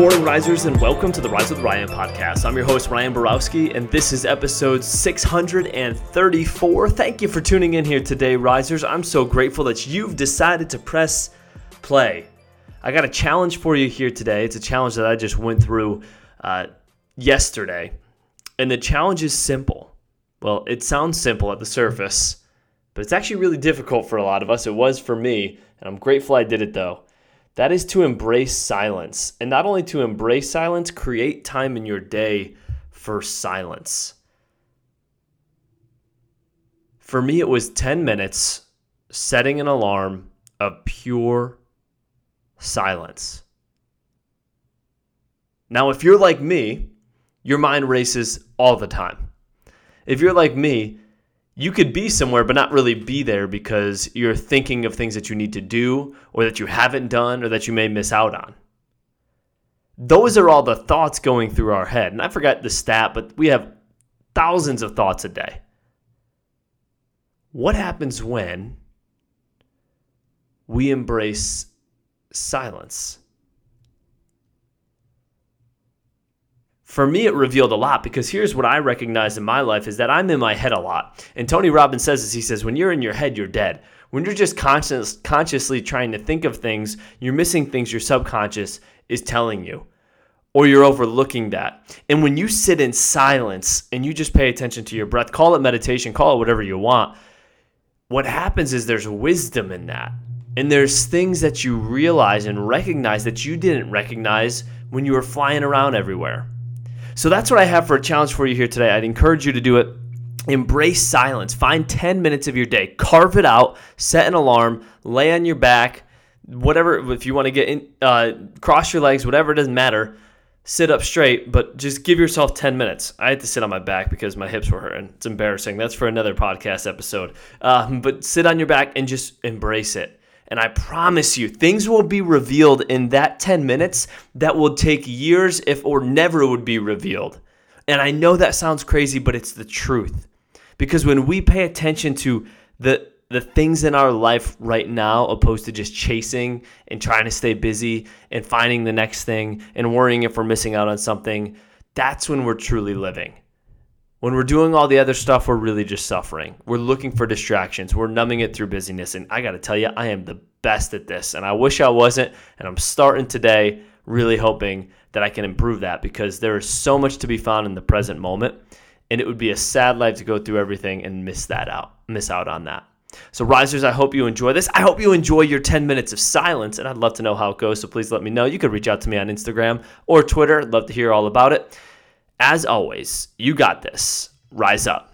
morning, risers, and welcome to the Rise with Ryan podcast. I'm your host, Ryan Borowski, and this is episode 634. Thank you for tuning in here today, risers. I'm so grateful that you've decided to press play. I got a challenge for you here today. It's a challenge that I just went through uh, yesterday, and the challenge is simple. Well, it sounds simple at the surface, but it's actually really difficult for a lot of us. It was for me, and I'm grateful I did it though. That is to embrace silence. And not only to embrace silence, create time in your day for silence. For me, it was 10 minutes setting an alarm of pure silence. Now, if you're like me, your mind races all the time. If you're like me, you could be somewhere but not really be there because you're thinking of things that you need to do or that you haven't done or that you may miss out on. Those are all the thoughts going through our head. And I forgot the stat, but we have thousands of thoughts a day. What happens when we embrace silence? For me it revealed a lot because here's what i recognize in my life is that i'm in my head a lot. And tony robbins says this he says when you're in your head you're dead. When you're just conscious, consciously trying to think of things you're missing things your subconscious is telling you or you're overlooking that. And when you sit in silence and you just pay attention to your breath call it meditation call it whatever you want what happens is there's wisdom in that. And there's things that you realize and recognize that you didn't recognize when you were flying around everywhere so that's what I have for a challenge for you here today. I'd encourage you to do it. Embrace silence. Find 10 minutes of your day. Carve it out. Set an alarm. Lay on your back. Whatever, if you want to get in, uh, cross your legs, whatever, it doesn't matter. Sit up straight, but just give yourself 10 minutes. I had to sit on my back because my hips were hurting. It's embarrassing. That's for another podcast episode. Um, but sit on your back and just embrace it. And I promise you, things will be revealed in that 10 minutes that will take years, if or never would be revealed. And I know that sounds crazy, but it's the truth. Because when we pay attention to the the things in our life right now, opposed to just chasing and trying to stay busy and finding the next thing and worrying if we're missing out on something, that's when we're truly living. When we're doing all the other stuff, we're really just suffering. We're looking for distractions. We're numbing it through busyness. And I got to tell you, I am the best at this. And I wish I wasn't. And I'm starting today really hoping that I can improve that because there is so much to be found in the present moment. And it would be a sad life to go through everything and miss that out, miss out on that. So, risers, I hope you enjoy this. I hope you enjoy your 10 minutes of silence, and I'd love to know how it goes. So, please let me know. You could reach out to me on Instagram or Twitter. I'd love to hear all about it. As always, you got this. Rise up.